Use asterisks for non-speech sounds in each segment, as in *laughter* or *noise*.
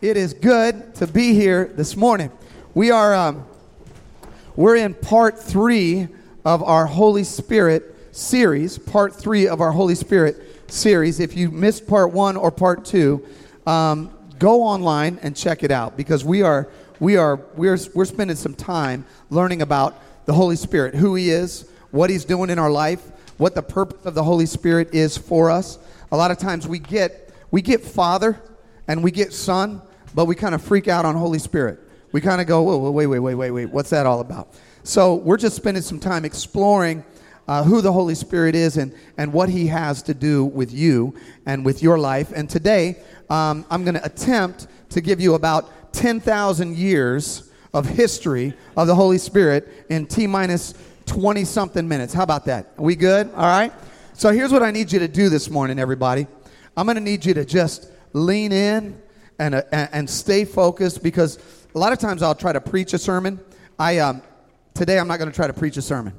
It is good to be here this morning. We are um, we're in part three of our Holy Spirit series. Part three of our Holy Spirit series. If you missed part one or part two, um, go online and check it out because we are we are we're we're spending some time learning about the Holy Spirit, who He is, what He's doing in our life, what the purpose of the Holy Spirit is for us. A lot of times we get we get Father and we get Son, but we kind of freak out on Holy Spirit. We kind of go, whoa, wait, wait, wait, wait, wait. What's that all about? So we're just spending some time exploring uh, who the Holy Spirit is and, and what He has to do with you and with your life. And today, um, I'm going to attempt to give you about 10,000 years of history of the Holy Spirit in T minus 20 something minutes. How about that? Are we good? All right? So here's what I need you to do this morning, everybody. I'm going to need you to just lean in and, uh, and stay focused because a lot of times I'll try to preach a sermon. I, um, today I'm not going to try to preach a sermon.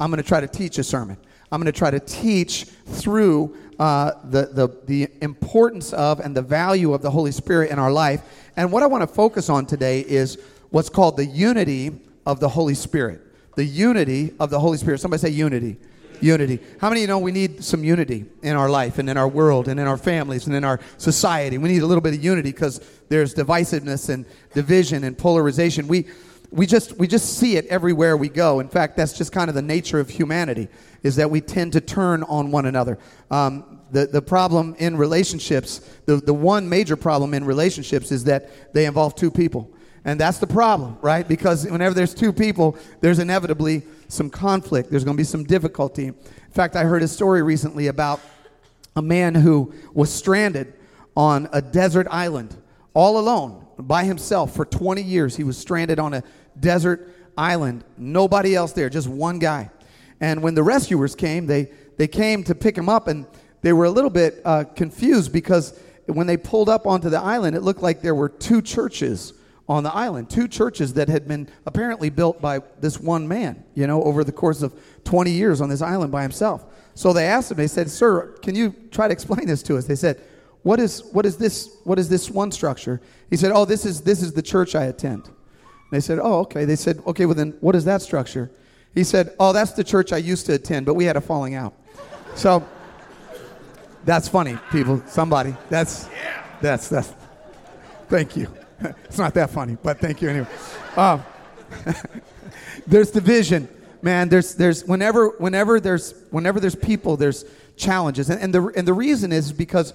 I'm going to try to teach a sermon. I'm going to try to teach through uh, the, the, the importance of and the value of the Holy Spirit in our life. And what I want to focus on today is what's called the unity of the Holy Spirit. The unity of the Holy Spirit. Somebody say unity. Unity. How many of you know we need some unity in our life and in our world and in our families and in our society? We need a little bit of unity because there's divisiveness and division and polarization. We, we, just, we just see it everywhere we go. In fact, that's just kind of the nature of humanity, is that we tend to turn on one another. Um, the, the problem in relationships, the, the one major problem in relationships is that they involve two people. And that's the problem, right? Because whenever there's two people, there's inevitably some conflict. There's going to be some difficulty. In fact, I heard a story recently about a man who was stranded on a desert island all alone by himself for 20 years. He was stranded on a desert island, nobody else there, just one guy. And when the rescuers came, they, they came to pick him up and they were a little bit uh, confused because when they pulled up onto the island, it looked like there were two churches on the island. Two churches that had been apparently built by this one man, you know, over the course of 20 years on this island by himself. So they asked him, they said, Sir, can you try to explain this to us? They said, What is, what is this? What is this one structure? He said, Oh, this is, this is the church I attend. They said, Oh, okay. They said, Okay, well then, what is that structure? He said, Oh, that's the church I used to attend, but we had a falling out. So that's funny, people. Somebody. That's, that's, that's, thank you. *laughs* it's not that funny, but thank you anyway. Uh, *laughs* there's division, man. There's there's whenever whenever there's whenever there's people, there's challenges, and, and the and the reason is because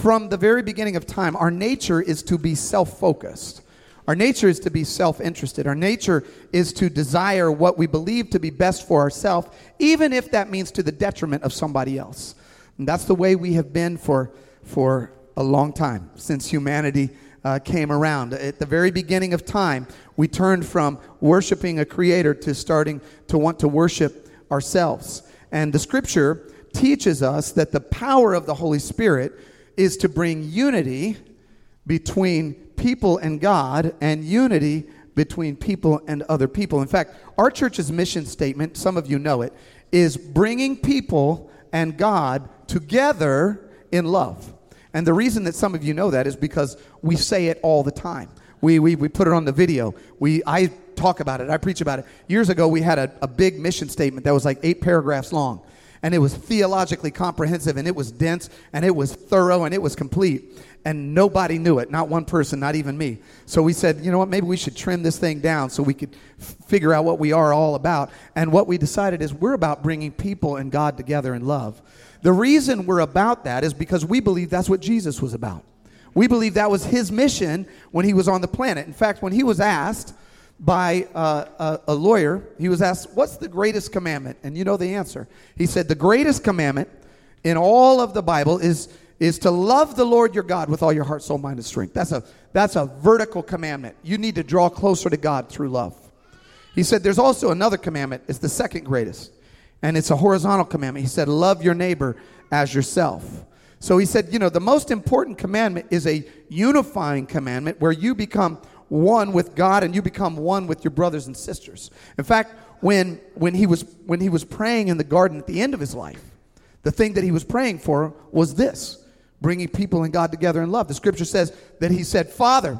from the very beginning of time, our nature is to be self-focused. Our nature is to be self interested. Our nature is to desire what we believe to be best for ourselves, even if that means to the detriment of somebody else. And that's the way we have been for, for a long time, since humanity uh, came around. At the very beginning of time, we turned from worshiping a creator to starting to want to worship ourselves. And the scripture teaches us that the power of the Holy Spirit is to bring unity between people and God and unity between people and other people. In fact, our church's mission statement, some of you know it, is bringing people and God together in love. And the reason that some of you know that is because we say it all the time. We, we, we put it on the video. We, I talk about it. I preach about it. Years ago, we had a, a big mission statement that was like eight paragraphs long. And it was theologically comprehensive, and it was dense, and it was thorough, and it was complete. And nobody knew it, not one person, not even me. So we said, you know what, maybe we should trim this thing down so we could f- figure out what we are all about. And what we decided is we're about bringing people and God together in love. The reason we're about that is because we believe that's what Jesus was about. We believe that was his mission when he was on the planet. In fact, when he was asked by uh, a, a lawyer, he was asked, What's the greatest commandment? And you know the answer. He said, The greatest commandment in all of the Bible is, is to love the Lord your God with all your heart, soul, mind, and strength. That's a, that's a vertical commandment. You need to draw closer to God through love. He said, There's also another commandment, it's the second greatest and it's a horizontal commandment. He said, Love your neighbor as yourself. So he said, You know, the most important commandment is a unifying commandment where you become one with God and you become one with your brothers and sisters. In fact, when, when, he was, when he was praying in the garden at the end of his life, the thing that he was praying for was this bringing people and God together in love. The scripture says that he said, Father,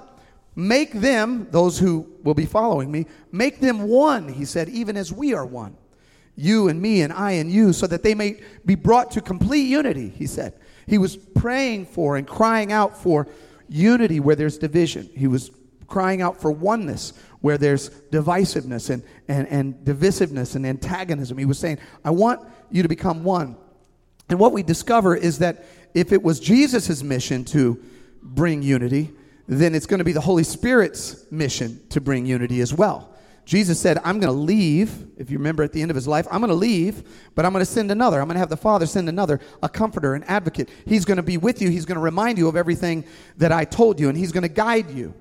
make them, those who will be following me, make them one, he said, even as we are one. You and me and I and you, so that they may be brought to complete unity, he said. He was praying for and crying out for unity where there's division. He was crying out for oneness where there's divisiveness and, and, and divisiveness and antagonism. He was saying, I want you to become one. And what we discover is that if it was Jesus' mission to bring unity, then it's going to be the Holy Spirit's mission to bring unity as well. Jesus said, I'm going to leave. If you remember at the end of his life, I'm going to leave, but I'm going to send another. I'm going to have the Father send another, a comforter, an advocate. He's going to be with you. He's going to remind you of everything that I told you, and he's going to guide you.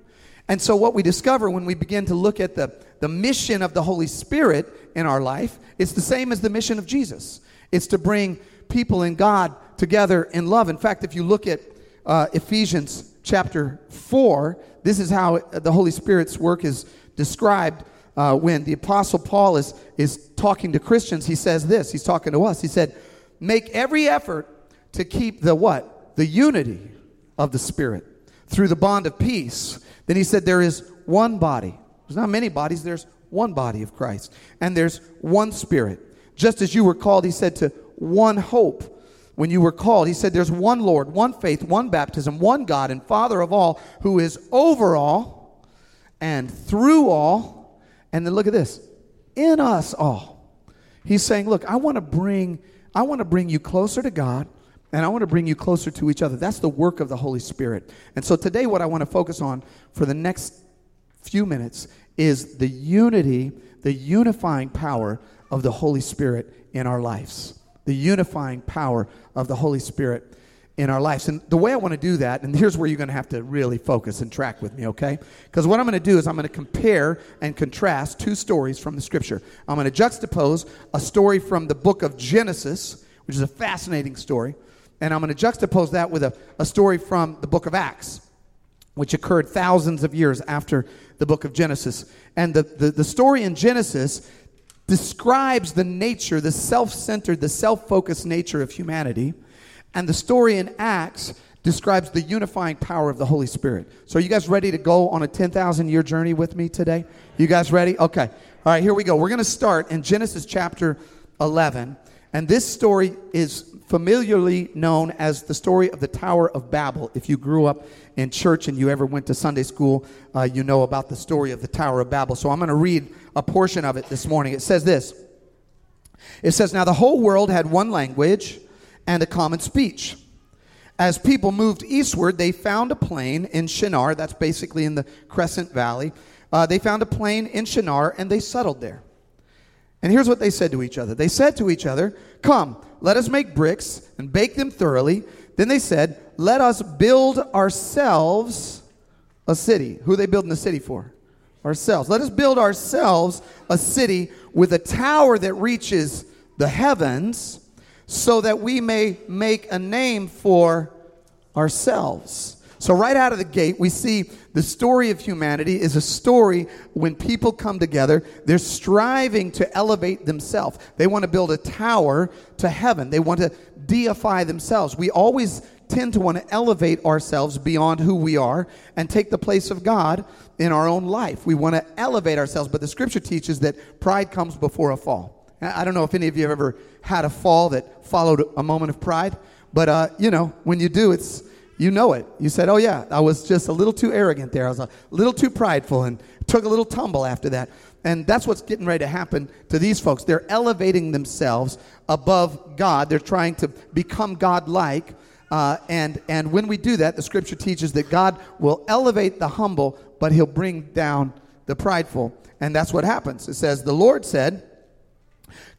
And so, what we discover when we begin to look at the, the mission of the Holy Spirit in our life, it's the same as the mission of Jesus. It's to bring people and God together in love. In fact, if you look at uh, Ephesians chapter 4, this is how the Holy Spirit's work is described. Uh, when the Apostle Paul is, is talking to Christians, he says this. He's talking to us. He said, Make every effort to keep the what? The unity of the Spirit through the bond of peace. Then he said, There is one body. There's not many bodies, there's one body of Christ. And there's one Spirit. Just as you were called, he said, to one hope when you were called. He said, There's one Lord, one faith, one baptism, one God and Father of all, who is over all and through all. And then look at this in us all. He's saying, Look, I want to bring. I want to bring you closer to God and I want to bring you closer to each other. That's the work of the Holy Spirit. And so today, what I want to focus on for the next few minutes is the unity, the unifying power of the Holy Spirit in our lives the unifying power of the Holy Spirit in our lives. And the way I want to do that, and here's where you're going to have to really focus and track with me, okay? Because what I'm going to do is I'm going to compare and contrast two stories from the scripture. I'm going to juxtapose a story from the book of Genesis, which is a fascinating story, and I'm going to juxtapose that with a, a story from the book of Acts, which occurred thousands of years after the book of Genesis. And the, the, the story in Genesis describes the nature, the self centered, the self focused nature of humanity. And the story in Acts describes the unifying power of the Holy Spirit. So, are you guys ready to go on a 10,000 year journey with me today? You guys ready? Okay. All right, here we go. We're going to start in Genesis chapter 11. And this story is familiarly known as the story of the Tower of Babel. If you grew up in church and you ever went to Sunday school, uh, you know about the story of the Tower of Babel. So I'm going to read a portion of it this morning. It says this It says, Now the whole world had one language and a common speech. As people moved eastward, they found a plain in Shinar, that's basically in the Crescent Valley. Uh, they found a plain in Shinar and they settled there. And here's what they said to each other They said to each other, Come, let us make bricks and bake them thoroughly. Then they said, Let us build ourselves a city. Who are they building the city for? Ourselves. Let us build ourselves a city with a tower that reaches the heavens so that we may make a name for ourselves. So, right out of the gate, we see the story of humanity is a story when people come together, they're striving to elevate themselves. They want to build a tower to heaven, they want to deify themselves. We always tend to want to elevate ourselves beyond who we are and take the place of God in our own life. We want to elevate ourselves, but the scripture teaches that pride comes before a fall. I don't know if any of you have ever had a fall that followed a moment of pride, but uh, you know, when you do, it's you know it. You said, Oh, yeah, I was just a little too arrogant there. I was a little too prideful and took a little tumble after that. And that's what's getting ready to happen to these folks. They're elevating themselves above God, they're trying to become God like. Uh, and, and when we do that, the scripture teaches that God will elevate the humble, but he'll bring down the prideful. And that's what happens. It says, The Lord said,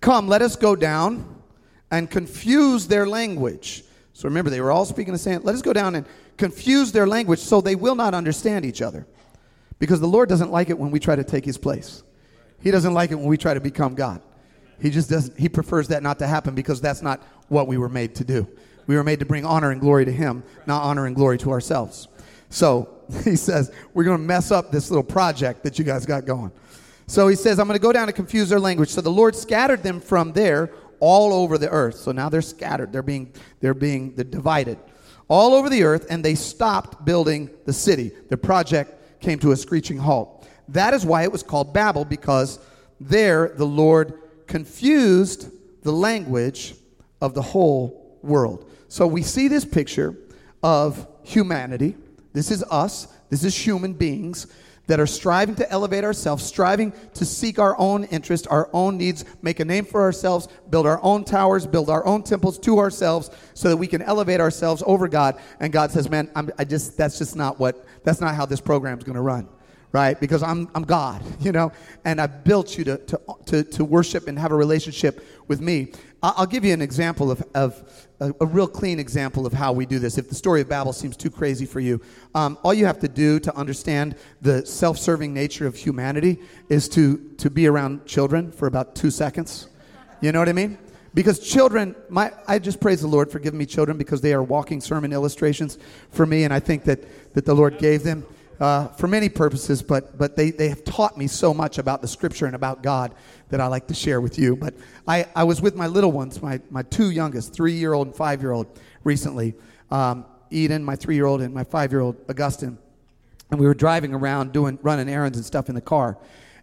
Come, let us go down and confuse their language so remember, they were all speaking the same. Let us go down and confuse their language so they will not understand each other. Because the Lord doesn't like it when we try to take his place. He doesn't like it when we try to become God. He just doesn't, he prefers that not to happen because that's not what we were made to do. We were made to bring honor and glory to him, not honor and glory to ourselves. So *laughs* he says, we're going to mess up this little project that you guys got going. So he says, I'm going to go down and confuse their language. So the Lord scattered them from there all over the earth. So now they're scattered. They're being, they're being they're divided all over the earth, and they stopped building the city. The project came to a screeching halt. That is why it was called Babel, because there the Lord confused the language of the whole world. So we see this picture of humanity. This is us, this is human beings that are striving to elevate ourselves, striving to seek our own interest, our own needs, make a name for ourselves, build our own towers, build our own temples to ourselves so that we can elevate ourselves over God. And God says, man, I'm, I just, that's just not what, that's not how this program is going to run right? Because I'm, I'm God, *laughs* you know, and I built you to, to, to, to worship and have a relationship with me. I'll give you an example of, of a, a, real clean example of how we do this. If the story of Babel seems too crazy for you, um, all you have to do to understand the self serving nature of humanity is to, to be around children for about two seconds. You know what I mean? Because children, my, I just praise the Lord for giving me children because they are walking sermon illustrations for me, and I think that, that the Lord gave them uh, for many purposes, but, but they, they have taught me so much about the scripture and about God that I like to share with you. But I, I was with my little ones, my, my two youngest, three year old and five year old, recently um, Eden, my three year old, and my five year old, Augustine. And we were driving around doing running errands and stuff in the car.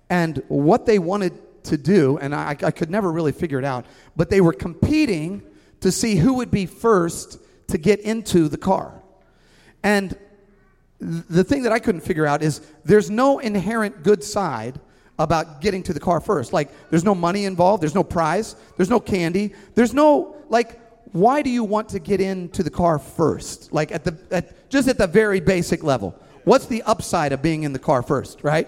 And what they wanted to do, and I, I could never really figure it out, but they were competing to see who would be first to get into the car. And the thing that I couldn't figure out is there's no inherent good side about getting to the car first. Like, there's no money involved, there's no prize, there's no candy, there's no, like, why do you want to get into the car first? Like, at the, at, just at the very basic level. What's the upside of being in the car first, right?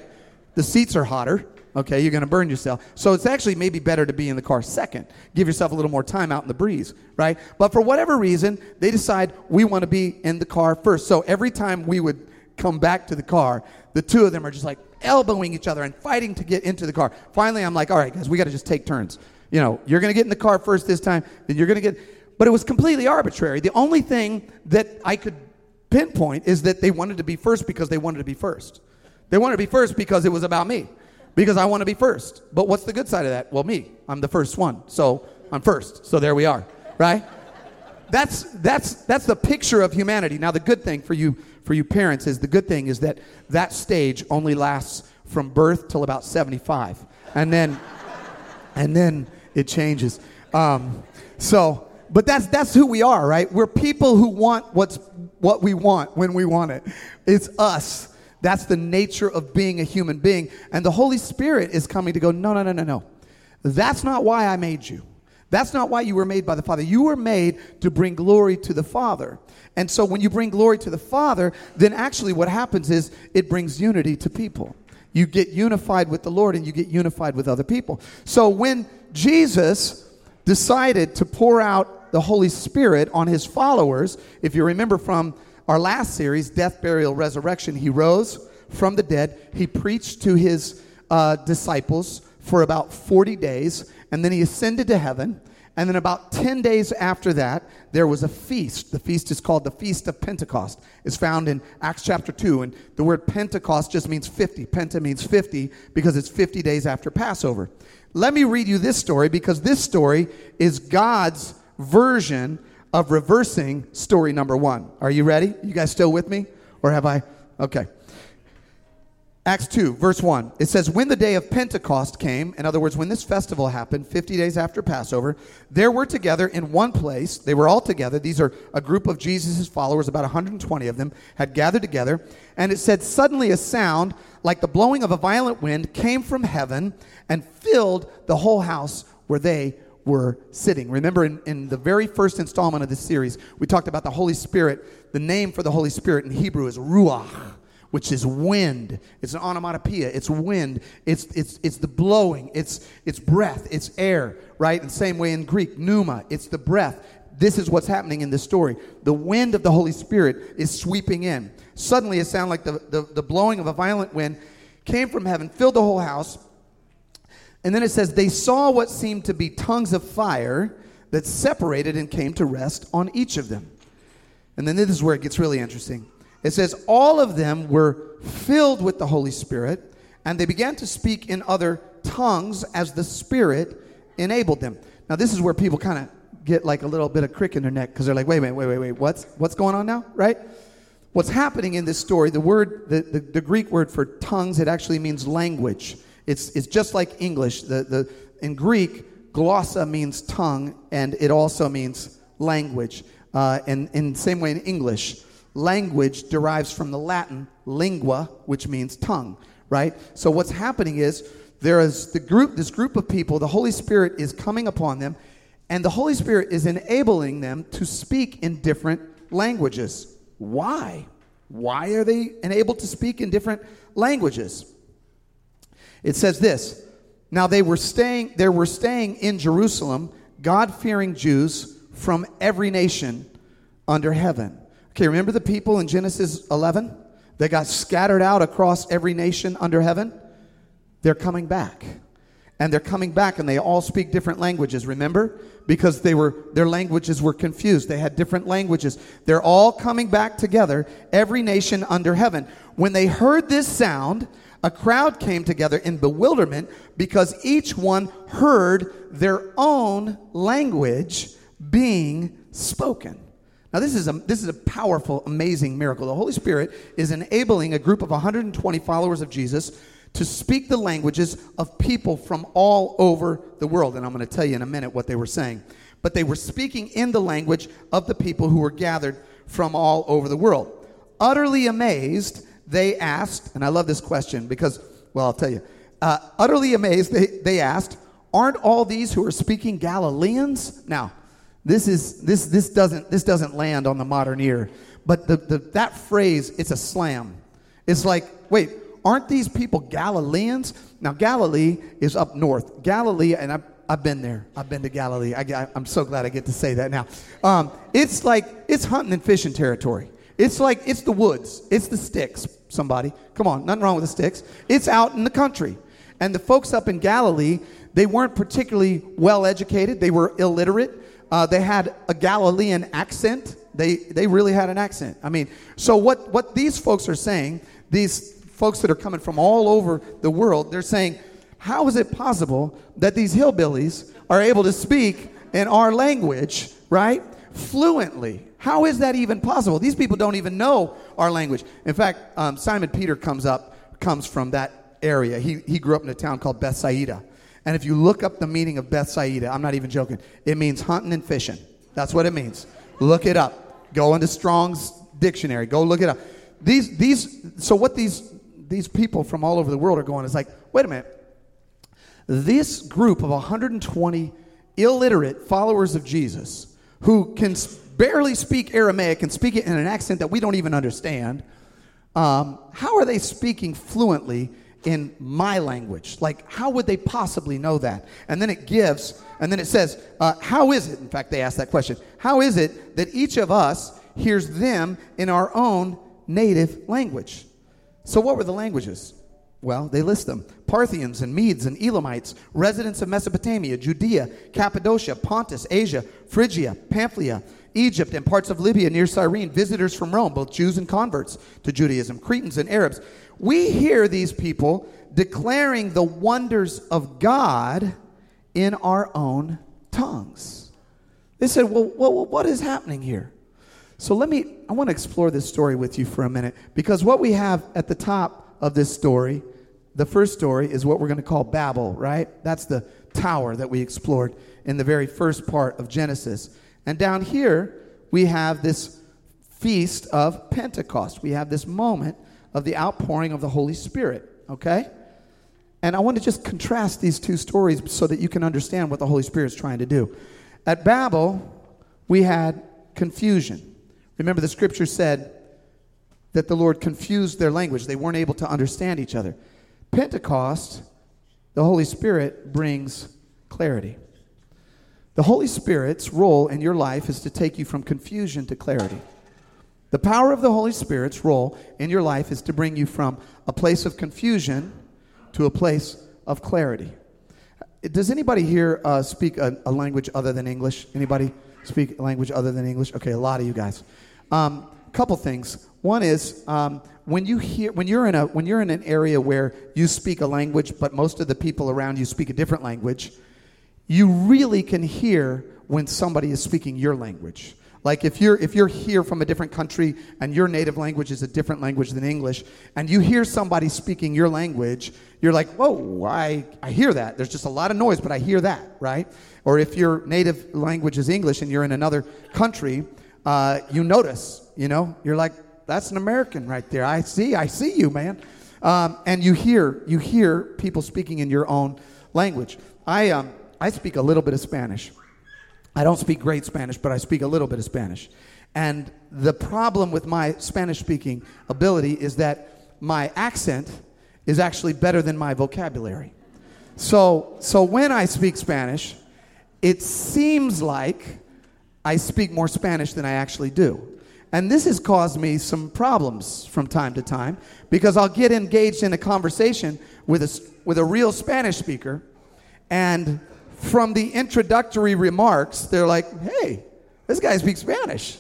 The seats are hotter. Okay, you're going to burn yourself. So it's actually maybe better to be in the car second. Give yourself a little more time out in the breeze, right? But for whatever reason, they decide we want to be in the car first. So every time we would come back to the car, the two of them are just like elbowing each other and fighting to get into the car. Finally, I'm like, all right, guys, we got to just take turns. You know, you're going to get in the car first this time, then you're going to get. But it was completely arbitrary. The only thing that I could pinpoint is that they wanted to be first because they wanted to be first. They wanted to be first because it was about me, because I want to be first. But what's the good side of that? Well, me. I'm the first one. So I'm first. So there we are, right? that's, that's, that's the picture of humanity. Now, the good thing for you for you parents is the good thing is that that stage only lasts from birth till about 75 and then and then it changes um, so but that's that's who we are right we're people who want what's what we want when we want it it's us that's the nature of being a human being and the holy spirit is coming to go no no no no no that's not why i made you that's not why you were made by the Father. You were made to bring glory to the Father. And so when you bring glory to the Father, then actually what happens is it brings unity to people. You get unified with the Lord and you get unified with other people. So when Jesus decided to pour out the Holy Spirit on his followers, if you remember from our last series, Death, Burial, Resurrection, he rose from the dead. He preached to his uh, disciples for about 40 days and then he ascended to heaven. And then about 10 days after that, there was a feast. The feast is called the Feast of Pentecost. It's found in Acts chapter 2. And the word Pentecost just means 50. Penta means 50 because it's 50 days after Passover. Let me read you this story because this story is God's version of reversing story number one. Are you ready? You guys still with me? Or have I? Okay. Acts 2, verse 1. It says, When the day of Pentecost came, in other words, when this festival happened, 50 days after Passover, there were together in one place, they were all together. These are a group of Jesus' followers, about 120 of them, had gathered together. And it said, Suddenly a sound like the blowing of a violent wind came from heaven and filled the whole house where they were sitting. Remember, in, in the very first installment of this series, we talked about the Holy Spirit. The name for the Holy Spirit in Hebrew is Ruach which is wind. It's an onomatopoeia. It's wind. It's, it's, it's the blowing. It's, it's breath. It's air, right? And same way in Greek, pneuma. It's the breath. This is what's happening in this story. The wind of the Holy Spirit is sweeping in. Suddenly, it sounded like the, the, the blowing of a violent wind came from heaven, filled the whole house. And then it says, they saw what seemed to be tongues of fire that separated and came to rest on each of them. And then this is where it gets really interesting. It says, All of them were filled with the Holy Spirit, and they began to speak in other tongues as the Spirit enabled them. Now, this is where people kind of get like a little bit of crick in their neck because they're like, wait, wait, wait, wait, wait, what's, what's going on now, right? What's happening in this story, the word, the, the, the Greek word for tongues, it actually means language. It's, it's just like English. The, the, in Greek, glossa means tongue, and it also means language. Uh, and in the same way in English, language derives from the Latin lingua, which means tongue, right? So what's happening is there is the group, this group of people, the Holy Spirit is coming upon them, and the Holy Spirit is enabling them to speak in different languages. Why? Why are they enabled to speak in different languages? It says this. Now they were staying there were staying in Jerusalem God-fearing Jews from every nation under heaven. Okay, remember the people in Genesis 11? They got scattered out across every nation under heaven? They're coming back. And they're coming back and they all speak different languages, remember? Because they were their languages were confused. They had different languages. They're all coming back together, every nation under heaven. When they heard this sound, a crowd came together in bewilderment because each one heard their own language being spoken. Now, this is, a, this is a powerful, amazing miracle. The Holy Spirit is enabling a group of 120 followers of Jesus to speak the languages of people from all over the world. And I'm going to tell you in a minute what they were saying. But they were speaking in the language of the people who were gathered from all over the world. Utterly amazed, they asked, and I love this question because, well, I'll tell you. Uh, utterly amazed, they, they asked, Aren't all these who are speaking Galileans? Now, this is this this doesn't this doesn't land on the modern ear, but the, the that phrase it's a slam. It's like, wait, aren't these people Galileans? Now Galilee is up north. Galilee, and I've, I've been there. I've been to Galilee. I, am so glad I get to say that now. Um, it's like it's hunting and fishing territory. It's like it's the woods. It's the sticks. Somebody, come on, nothing wrong with the sticks. It's out in the country, and the folks up in Galilee, they weren't particularly well educated. They were illiterate. Uh, they had a Galilean accent. They, they really had an accent. I mean, so what, what these folks are saying, these folks that are coming from all over the world, they're saying, how is it possible that these hillbillies are able to speak in our language, right? Fluently. How is that even possible? These people don't even know our language. In fact, um, Simon Peter comes up, comes from that area. He, he grew up in a town called Bethsaida. And if you look up the meaning of Bethsaida, I'm not even joking, it means hunting and fishing. That's what it means. Look it up. Go into Strong's dictionary. Go look it up. These, these, so what these, these people from all over the world are going is like, wait a minute. This group of 120 illiterate followers of Jesus who can barely speak Aramaic and speak it in an accent that we don't even understand, um, how are they speaking fluently in my language. Like, how would they possibly know that? And then it gives, and then it says, uh, How is it? In fact, they asked that question. How is it that each of us hears them in our own native language? So, what were the languages? Well, they list them Parthians and Medes and Elamites, residents of Mesopotamia, Judea, Cappadocia, Pontus, Asia, Phrygia, Pamphylia, Egypt, and parts of Libya near Cyrene, visitors from Rome, both Jews and converts to Judaism, Cretans and Arabs we hear these people declaring the wonders of God in our own tongues. They said, well, well, what is happening here? So let me, I want to explore this story with you for a minute because what we have at the top of this story, the first story, is what we're going to call Babel, right? That's the tower that we explored in the very first part of Genesis. And down here, we have this feast of Pentecost. We have this moment of the outpouring of the Holy Spirit, okay? And I want to just contrast these two stories so that you can understand what the Holy Spirit is trying to do. At Babel, we had confusion. Remember, the scripture said that the Lord confused their language, they weren't able to understand each other. Pentecost, the Holy Spirit brings clarity. The Holy Spirit's role in your life is to take you from confusion to clarity. The power of the Holy Spirit's role in your life is to bring you from a place of confusion to a place of clarity. Does anybody here uh, speak a, a, language other than English? Anybody speak a language other than English? Okay, a lot of you guys. A um, couple things. One is um, when you hear when you're in a when you're in an area where you speak a language, but most of the people around you speak a different language, you really can hear when somebody is speaking your language. Like if you're if you're here from a different country and your native language is a different language than English, and you hear somebody speaking your language, you're like, whoa, I, I hear that. There's just a lot of noise, but I hear that, right? Or if your native language is English and you're in another country, uh, you notice, you know, you're like, that's an American right there. I see, I see you, man. Um, and you hear you hear people speaking in your own language. I um, I speak a little bit of Spanish. I don't speak great Spanish, but I speak a little bit of Spanish. And the problem with my Spanish speaking ability is that my accent is actually better than my vocabulary. So, so when I speak Spanish, it seems like I speak more Spanish than I actually do. And this has caused me some problems from time to time because I'll get engaged in a conversation with a, with a real Spanish speaker, and from the introductory remarks, they're like, hey, this guy speaks Spanish.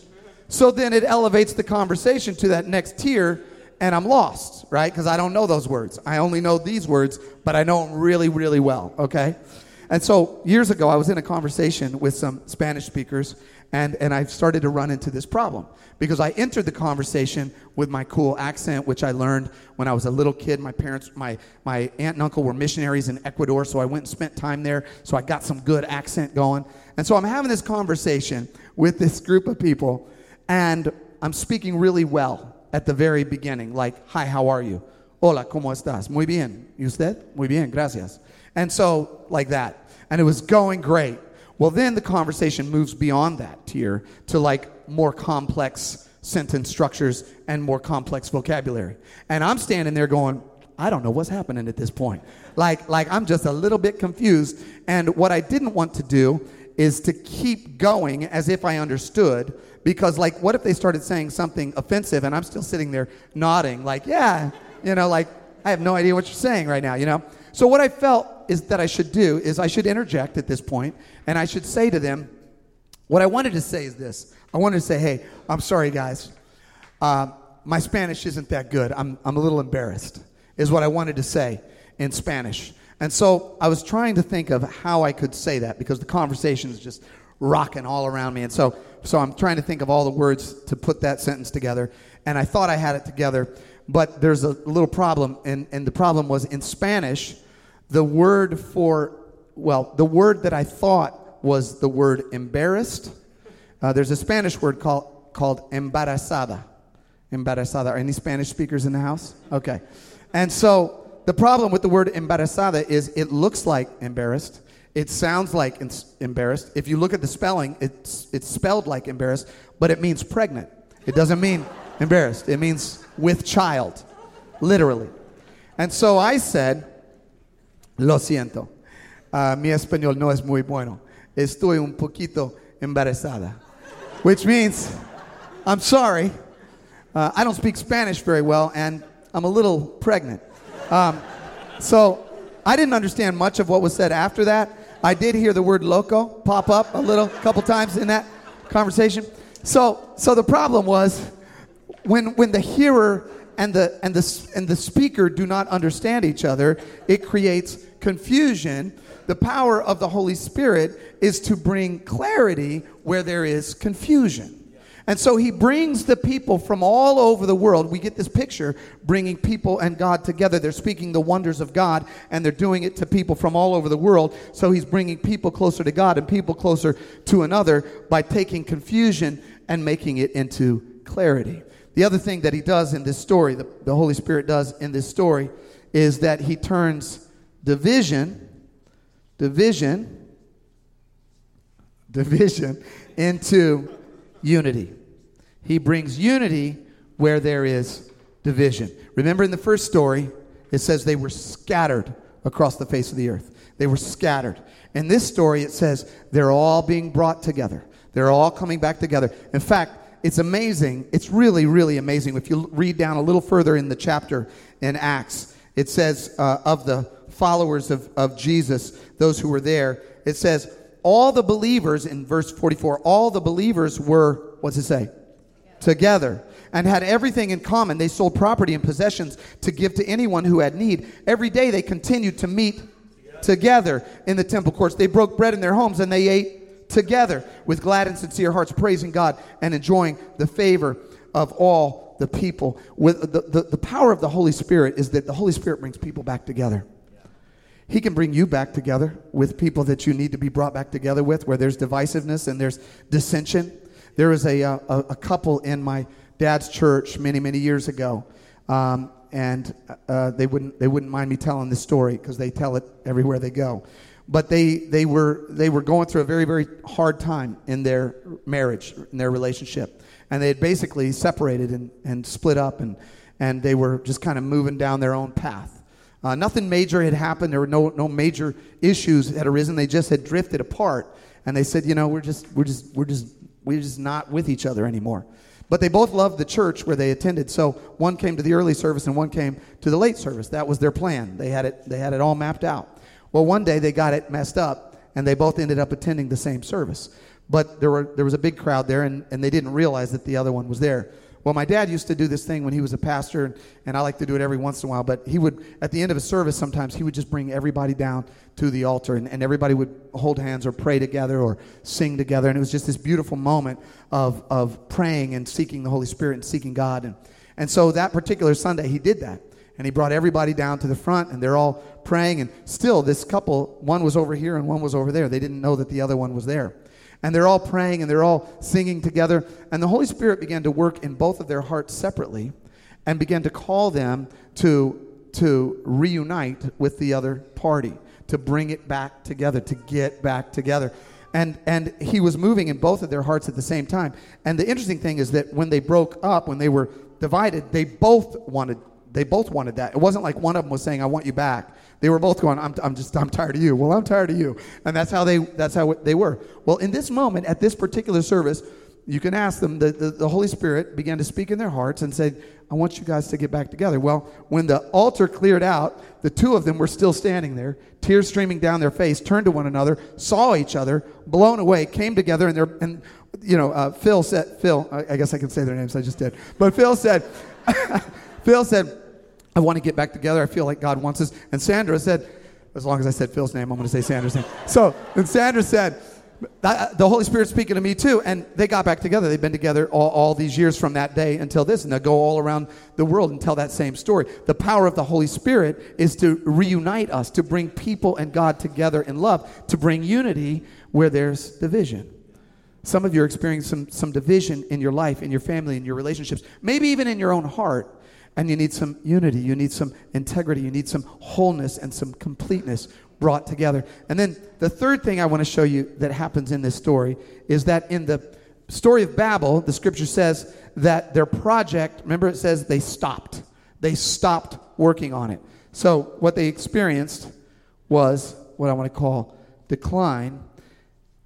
So then it elevates the conversation to that next tier, and I'm lost, right? Because I don't know those words. I only know these words, but I know them really, really well, okay? And so years ago, I was in a conversation with some Spanish speakers, and, and I've started to run into this problem because I entered the conversation with my cool accent, which I learned when I was a little kid. My parents, my, my aunt and uncle were missionaries in Ecuador, so I went and spent time there. So I got some good accent going. And so I'm having this conversation with this group of people, and I'm speaking really well at the very beginning, like, Hi, how are you? Hola, ¿cómo estás? Muy bien. ¿Y usted? Muy bien, gracias. And so, like that. And it was going great. Well, then the conversation moves beyond that tier to like more complex sentence structures and more complex vocabulary. And I'm standing there going, I don't know what's happening at this point. Like, like I'm just a little bit confused. And what I didn't want to do is to keep going as if I understood. Because, like, what if they started saying something offensive and I'm still sitting there nodding, like, yeah, you know, like, I have no idea what you're saying right now, you know? So, what I felt is that I should do is I should interject at this point and I should say to them, what I wanted to say is this. I wanted to say, hey, I'm sorry, guys. Uh, my Spanish isn't that good. I'm, I'm a little embarrassed, is what I wanted to say in Spanish. And so I was trying to think of how I could say that because the conversation is just rocking all around me. And so, so I'm trying to think of all the words to put that sentence together. And I thought I had it together, but there's a little problem. And, and the problem was in Spanish, the word for well, the word that I thought was the word embarrassed. Uh, there's a Spanish word called, called embarazada. Embarazada. Are any Spanish speakers in the house? Okay. And so the problem with the word embarazada is it looks like embarrassed. It sounds like embarrassed. If you look at the spelling, it's, it's spelled like embarrassed, but it means pregnant. It doesn't mean *laughs* embarrassed, it means with child, literally. And so I said, Lo siento. Uh, mi español no es muy bueno. Estoy un poquito embarazada. Which means, I'm sorry. Uh, I don't speak Spanish very well, and I'm a little pregnant. Um, so I didn't understand much of what was said after that. I did hear the word loco pop up a little, a couple times in that conversation. So, so the problem was when, when the hearer and the, and, the, and the speaker do not understand each other, it creates confusion the power of the Holy Spirit is to bring clarity where there is confusion. And so he brings the people from all over the world. We get this picture bringing people and God together. They're speaking the wonders of God and they're doing it to people from all over the world. So he's bringing people closer to God and people closer to another by taking confusion and making it into clarity. The other thing that he does in this story, the, the Holy Spirit does in this story, is that he turns division division, division into unity. He brings unity where there is division. Remember in the first story, it says they were scattered across the face of the earth. They were scattered. In this story, it says they're all being brought together. They're all coming back together. In fact, it's amazing. It's really, really amazing. If you read down a little further in the chapter in Acts, it says uh, of the followers of, of Jesus, those who were there, it says, all the believers, in verse 44, all the believers were, what's it say? Together. And had everything in common. They sold property and possessions to give to anyone who had need. Every day they continued to meet together in the temple courts. They broke bread in their homes and they ate together with glad and sincere hearts, praising God and enjoying the favor of all the people. With the, the, the power of the Holy Spirit is that the Holy Spirit brings people back together. He can bring you back together with people that you need to be brought back together with, where there's divisiveness and there's dissension. There was a, a, a couple in my dad's church many, many years ago. Um, and uh, they, wouldn't, they wouldn't mind me telling this story because they tell it everywhere they go. But they, they, were, they were going through a very, very hard time in their marriage, in their relationship. And they had basically separated and, and split up, and, and they were just kind of moving down their own path. Uh, nothing major had happened. There were no, no major issues had arisen. They just had drifted apart. And they said, you know, we're just, we're just, we're just, we're just not with each other anymore. But they both loved the church where they attended. So one came to the early service and one came to the late service. That was their plan. They had it, they had it all mapped out. Well, one day they got it messed up and they both ended up attending the same service. But there, were, there was a big crowd there and, and they didn't realize that the other one was there. Well, my dad used to do this thing when he was a pastor, and, and I like to do it every once in a while. But he would, at the end of a service, sometimes he would just bring everybody down to the altar, and, and everybody would hold hands or pray together or sing together. And it was just this beautiful moment of, of praying and seeking the Holy Spirit and seeking God. And, and so that particular Sunday, he did that. And he brought everybody down to the front, and they're all praying. And still, this couple, one was over here and one was over there. They didn't know that the other one was there. And they're all praying and they're all singing together. And the Holy Spirit began to work in both of their hearts separately and began to call them to, to reunite with the other party, to bring it back together, to get back together. And, and he was moving in both of their hearts at the same time. And the interesting thing is that when they broke up, when they were divided, they both wanted they both wanted that. It wasn't like one of them was saying, "I want you back." They were both going, "I'm, I'm just, I'm tired of you." Well, I'm tired of you, and that's how they, that's how they were. Well, in this moment, at this particular service, you can ask them. The, the, the Holy Spirit began to speak in their hearts and said, "I want you guys to get back together." Well, when the altar cleared out, the two of them were still standing there, tears streaming down their face, turned to one another, saw each other, blown away, came together, and they're and you know, uh, Phil said, Phil, I, I guess I can say their names, I just did, but Phil said. *laughs* Phil said, I want to get back together. I feel like God wants us. And Sandra said, as long as I said Phil's name, I'm going to say Sandra's name. So, and Sandra said, uh, the Holy Spirit's speaking to me too. And they got back together. They've been together all, all these years from that day until this, and they'll go all around the world and tell that same story. The power of the Holy Spirit is to reunite us, to bring people and God together in love, to bring unity where there's division. Some of you are experiencing some, some division in your life, in your family, in your relationships, maybe even in your own heart. And you need some unity, you need some integrity, you need some wholeness and some completeness brought together. And then the third thing I want to show you that happens in this story is that in the story of Babel, the scripture says that their project, remember it says they stopped. They stopped working on it. So what they experienced was what I want to call decline.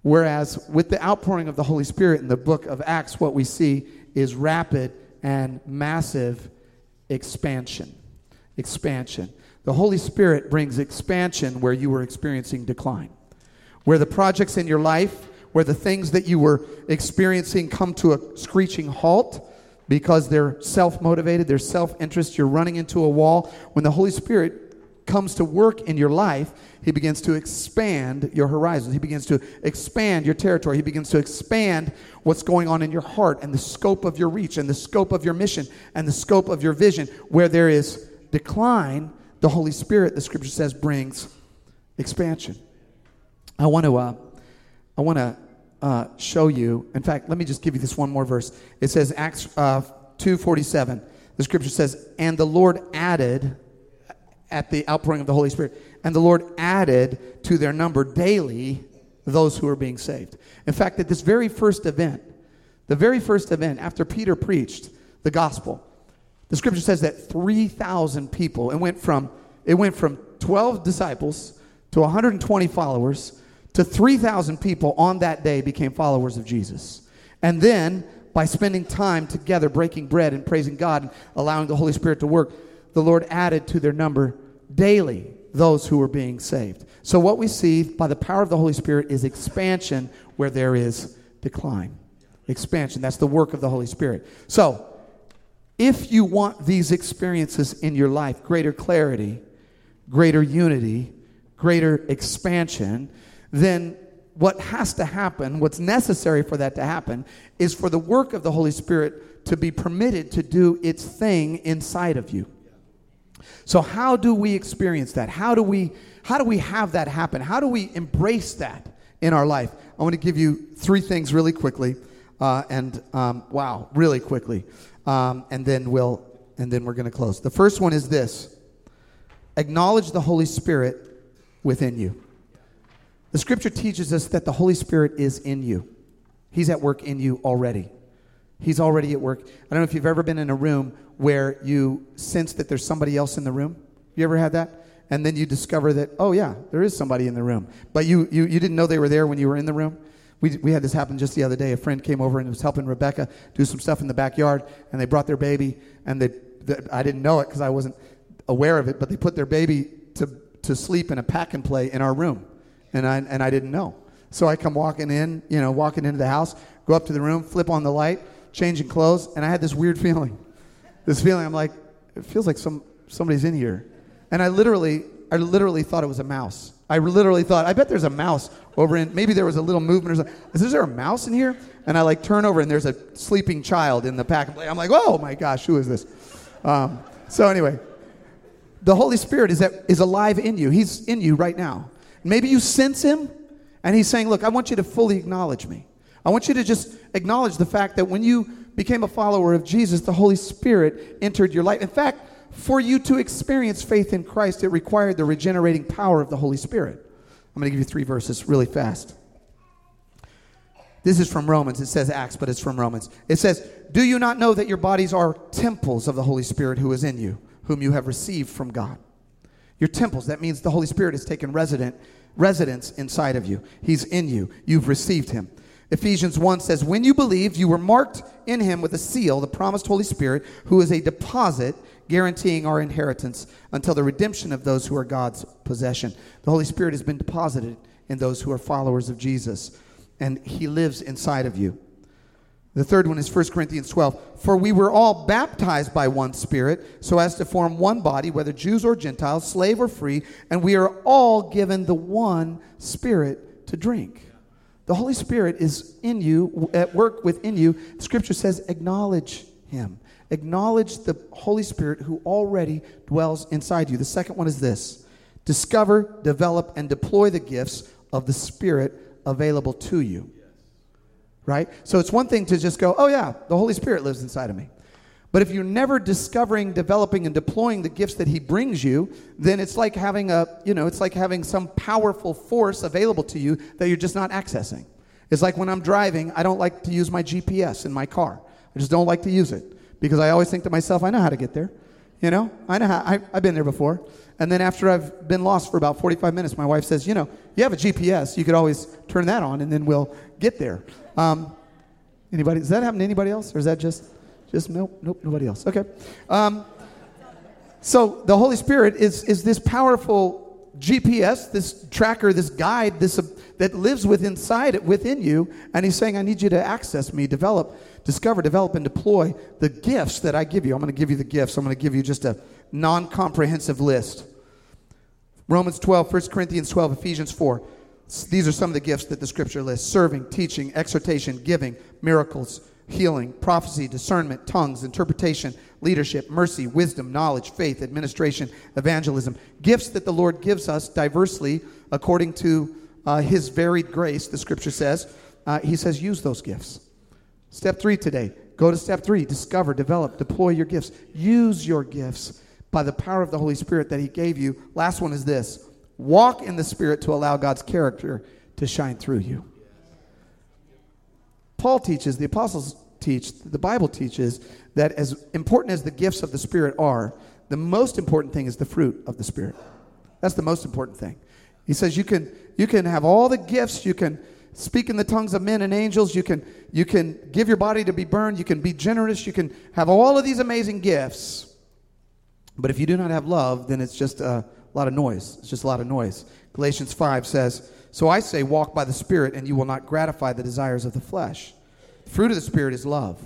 Whereas with the outpouring of the Holy Spirit in the book of Acts, what we see is rapid and massive expansion. Expansion. The Holy Spirit brings expansion where you were experiencing decline. Where the projects in your life, where the things that you were experiencing come to a screeching halt because they're self motivated, they're self interest, you're running into a wall. When the Holy Spirit comes to work in your life, he begins to expand your horizons. He begins to expand your territory. He begins to expand what's going on in your heart and the scope of your reach and the scope of your mission and the scope of your vision. Where there is decline, the Holy Spirit, the scripture says, brings expansion. I want to, uh, I want to uh, show you. In fact, let me just give you this one more verse. It says Acts uh, two forty seven. The scripture says, "And the Lord added." At the outpouring of the Holy Spirit. And the Lord added to their number daily those who were being saved. In fact, at this very first event, the very first event after Peter preached the gospel, the scripture says that 3,000 people, it went from, it went from 12 disciples to 120 followers to 3,000 people on that day became followers of Jesus. And then, by spending time together breaking bread and praising God and allowing the Holy Spirit to work, the Lord added to their number daily those who are being saved. So, what we see by the power of the Holy Spirit is expansion where there is decline. Expansion. That's the work of the Holy Spirit. So, if you want these experiences in your life greater clarity, greater unity, greater expansion then what has to happen, what's necessary for that to happen, is for the work of the Holy Spirit to be permitted to do its thing inside of you. So how do we experience that? How do we how do we have that happen? How do we embrace that in our life? I want to give you three things really quickly, uh, and um, wow, really quickly, um, and then we'll and then we're going to close. The first one is this: acknowledge the Holy Spirit within you. The Scripture teaches us that the Holy Spirit is in you. He's at work in you already. He's already at work. I don't know if you've ever been in a room where you sense that there's somebody else in the room. You ever had that? And then you discover that, oh, yeah, there is somebody in the room. But you, you, you didn't know they were there when you were in the room. We, we had this happen just the other day. A friend came over and was helping Rebecca do some stuff in the backyard, and they brought their baby, and they, they I didn't know it because I wasn't aware of it, but they put their baby to, to sleep in a pack and play in our room, and I, and I didn't know. So I come walking in, you know, walking into the house, go up to the room, flip on the light, changing clothes, and I had this weird feeling. This feeling, I'm like, it feels like some somebody's in here. And I literally, I literally thought it was a mouse. I literally thought, I bet there's a mouse over in, maybe there was a little movement or something. Is there a mouse in here? And I like turn over and there's a sleeping child in the pack. I'm like, oh my gosh, who is this? Um, so anyway, the Holy Spirit is, at, is alive in you. He's in you right now. Maybe you sense him and he's saying, look, I want you to fully acknowledge me. I want you to just acknowledge the fact that when you became a follower of Jesus, the Holy Spirit entered your life. In fact, for you to experience faith in Christ, it required the regenerating power of the Holy Spirit. I'm going to give you three verses really fast. This is from Romans. It says Acts, but it's from Romans. It says, Do you not know that your bodies are temples of the Holy Spirit who is in you, whom you have received from God? Your temples, that means the Holy Spirit has taken resident, residence inside of you. He's in you. You've received him. Ephesians 1 says, When you believed, you were marked in him with a seal, the promised Holy Spirit, who is a deposit guaranteeing our inheritance until the redemption of those who are God's possession. The Holy Spirit has been deposited in those who are followers of Jesus, and he lives inside of you. The third one is 1 Corinthians 12. For we were all baptized by one Spirit, so as to form one body, whether Jews or Gentiles, slave or free, and we are all given the one Spirit to drink. The Holy Spirit is in you, at work within you. Scripture says, acknowledge Him. Acknowledge the Holy Spirit who already dwells inside you. The second one is this discover, develop, and deploy the gifts of the Spirit available to you. Right? So it's one thing to just go, oh, yeah, the Holy Spirit lives inside of me. But if you're never discovering, developing, and deploying the gifts that He brings you, then it's like having a, you know, it's like having some powerful force available to you that you're just not accessing. It's like when I'm driving, I don't like to use my GPS in my car. I just don't like to use it because I always think to myself, I know how to get there. You know, I know how, I, I've been there before. And then after I've been lost for about 45 minutes, my wife says, you know, you have a GPS. You could always turn that on and then we'll get there. Um, anybody, does that happen to anybody else or is that just just nope, nope, nobody else. Okay. Um, so the Holy Spirit is is this powerful GPS, this tracker, this guide, this uh, that lives within inside it within you, and He's saying, "I need you to access me, develop, discover, develop, and deploy the gifts that I give you. I'm going to give you the gifts. I'm going to give you just a non-comprehensive list." Romans 12, 1 Corinthians 12, Ephesians 4. These are some of the gifts that the scripture lists serving, teaching, exhortation, giving, miracles, healing, prophecy, discernment, tongues, interpretation, leadership, mercy, wisdom, knowledge, faith, administration, evangelism. Gifts that the Lord gives us diversely according to uh, his varied grace, the scripture says. Uh, he says, use those gifts. Step three today go to step three discover, develop, deploy your gifts. Use your gifts by the power of the Holy Spirit that he gave you. Last one is this walk in the Spirit to allow God's character to shine through you. Paul teaches, the apostles teach, the Bible teaches that as important as the gifts of the Spirit are, the most important thing is the fruit of the Spirit. That's the most important thing. He says you can you can have all the gifts, you can speak in the tongues of men and angels, you can you can give your body to be burned, you can be generous, you can have all of these amazing gifts. But if you do not have love, then it's just a lot of noise. It's just a lot of noise. Galatians 5 says, so I say, walk by the Spirit, and you will not gratify the desires of the flesh. The fruit of the Spirit is love.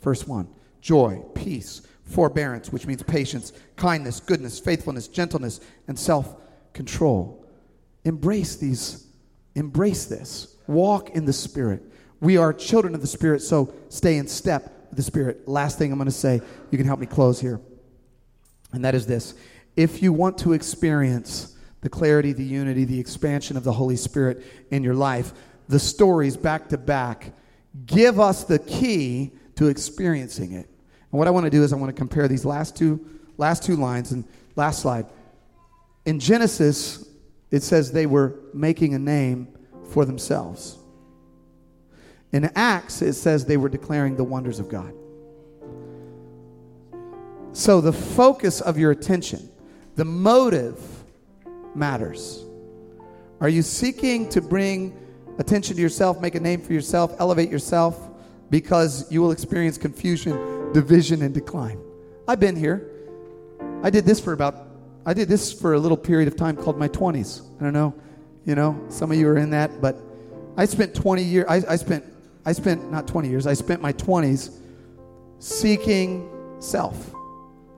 First one joy, peace, forbearance, which means patience, kindness, goodness, faithfulness, gentleness, and self control. Embrace these embrace this. Walk in the Spirit. We are children of the Spirit, so stay in step with the Spirit. Last thing I'm going to say, you can help me close here. And that is this if you want to experience the clarity, the unity, the expansion of the Holy Spirit in your life, the stories back to back give us the key to experiencing it. And what I want to do is I want to compare these last two last two lines and last slide. In Genesis, it says they were making a name for themselves. In Acts, it says they were declaring the wonders of God. So the focus of your attention, the motive matters. Are you seeking to bring attention to yourself, make a name for yourself, elevate yourself? Because you will experience confusion, division, and decline. I've been here. I did this for about, I did this for a little period of time called my 20s. I don't know, you know, some of you are in that, but I spent 20 years, I, I spent, I spent, not 20 years, I spent my 20s seeking self.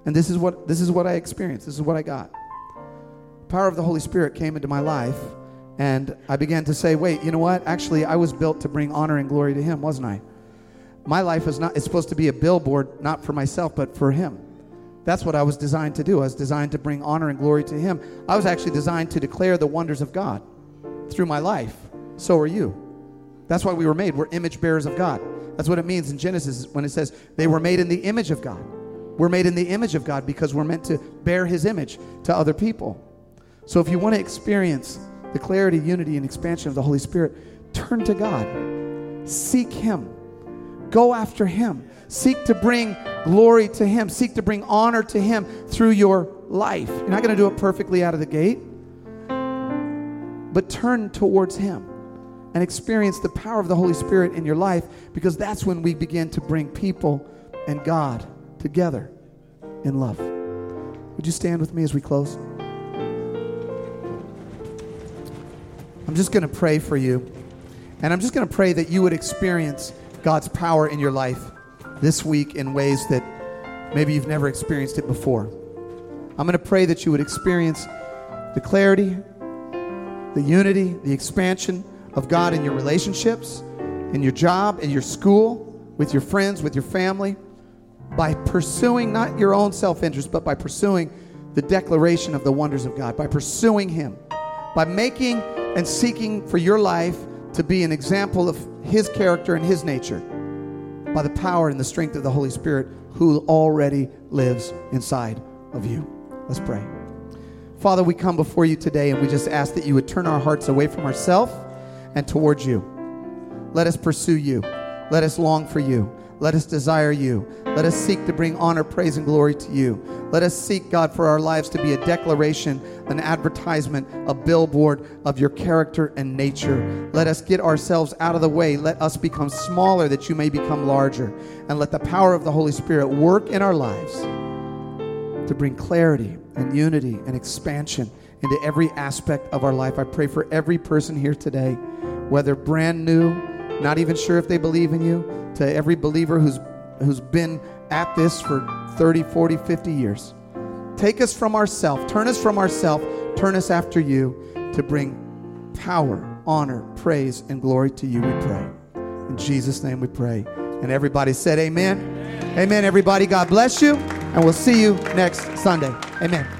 And this is what, this is what I experienced. This is what I got. Power of the Holy Spirit came into my life and I began to say, wait, you know what? Actually, I was built to bring honor and glory to Him, wasn't I? My life is not, it's supposed to be a billboard, not for myself, but for Him. That's what I was designed to do. I was designed to bring honor and glory to Him. I was actually designed to declare the wonders of God through my life. So are you. That's why we were made. We're image bearers of God. That's what it means in Genesis when it says they were made in the image of God. We're made in the image of God because we're meant to bear His image to other people. So if you want to experience the clarity, unity, and expansion of the Holy Spirit, turn to God. Seek Him. Go after Him. Seek to bring glory to Him. Seek to bring honor to Him through your life. You're not going to do it perfectly out of the gate, but turn towards Him and experience the power of the Holy Spirit in your life because that's when we begin to bring people and God together in love. Would you stand with me as we close? I'm just going to pray for you. And I'm just going to pray that you would experience God's power in your life this week in ways that maybe you've never experienced it before. I'm going to pray that you would experience the clarity, the unity, the expansion of God in your relationships, in your job, in your school, with your friends, with your family, by pursuing not your own self interest, but by pursuing the declaration of the wonders of God, by pursuing Him, by making and seeking for your life to be an example of His character and His nature by the power and the strength of the Holy Spirit who already lives inside of you. Let's pray. Father, we come before you today and we just ask that you would turn our hearts away from ourselves and towards you. Let us pursue you. Let us long for you. Let us desire you. Let us seek to bring honor, praise, and glory to you. Let us seek, God, for our lives to be a declaration, an advertisement, a billboard of your character and nature. Let us get ourselves out of the way. Let us become smaller that you may become larger. And let the power of the Holy Spirit work in our lives to bring clarity and unity and expansion into every aspect of our life. I pray for every person here today, whether brand new, not even sure if they believe in you, to every believer who's, who's been at this for 30, 40, 50 years. Take us from ourself, turn us from ourself, turn us after you to bring power, honor, praise, and glory to you, we pray. In Jesus' name we pray. And everybody said, Amen. Amen, Amen everybody. God bless you, and we'll see you next Sunday. Amen.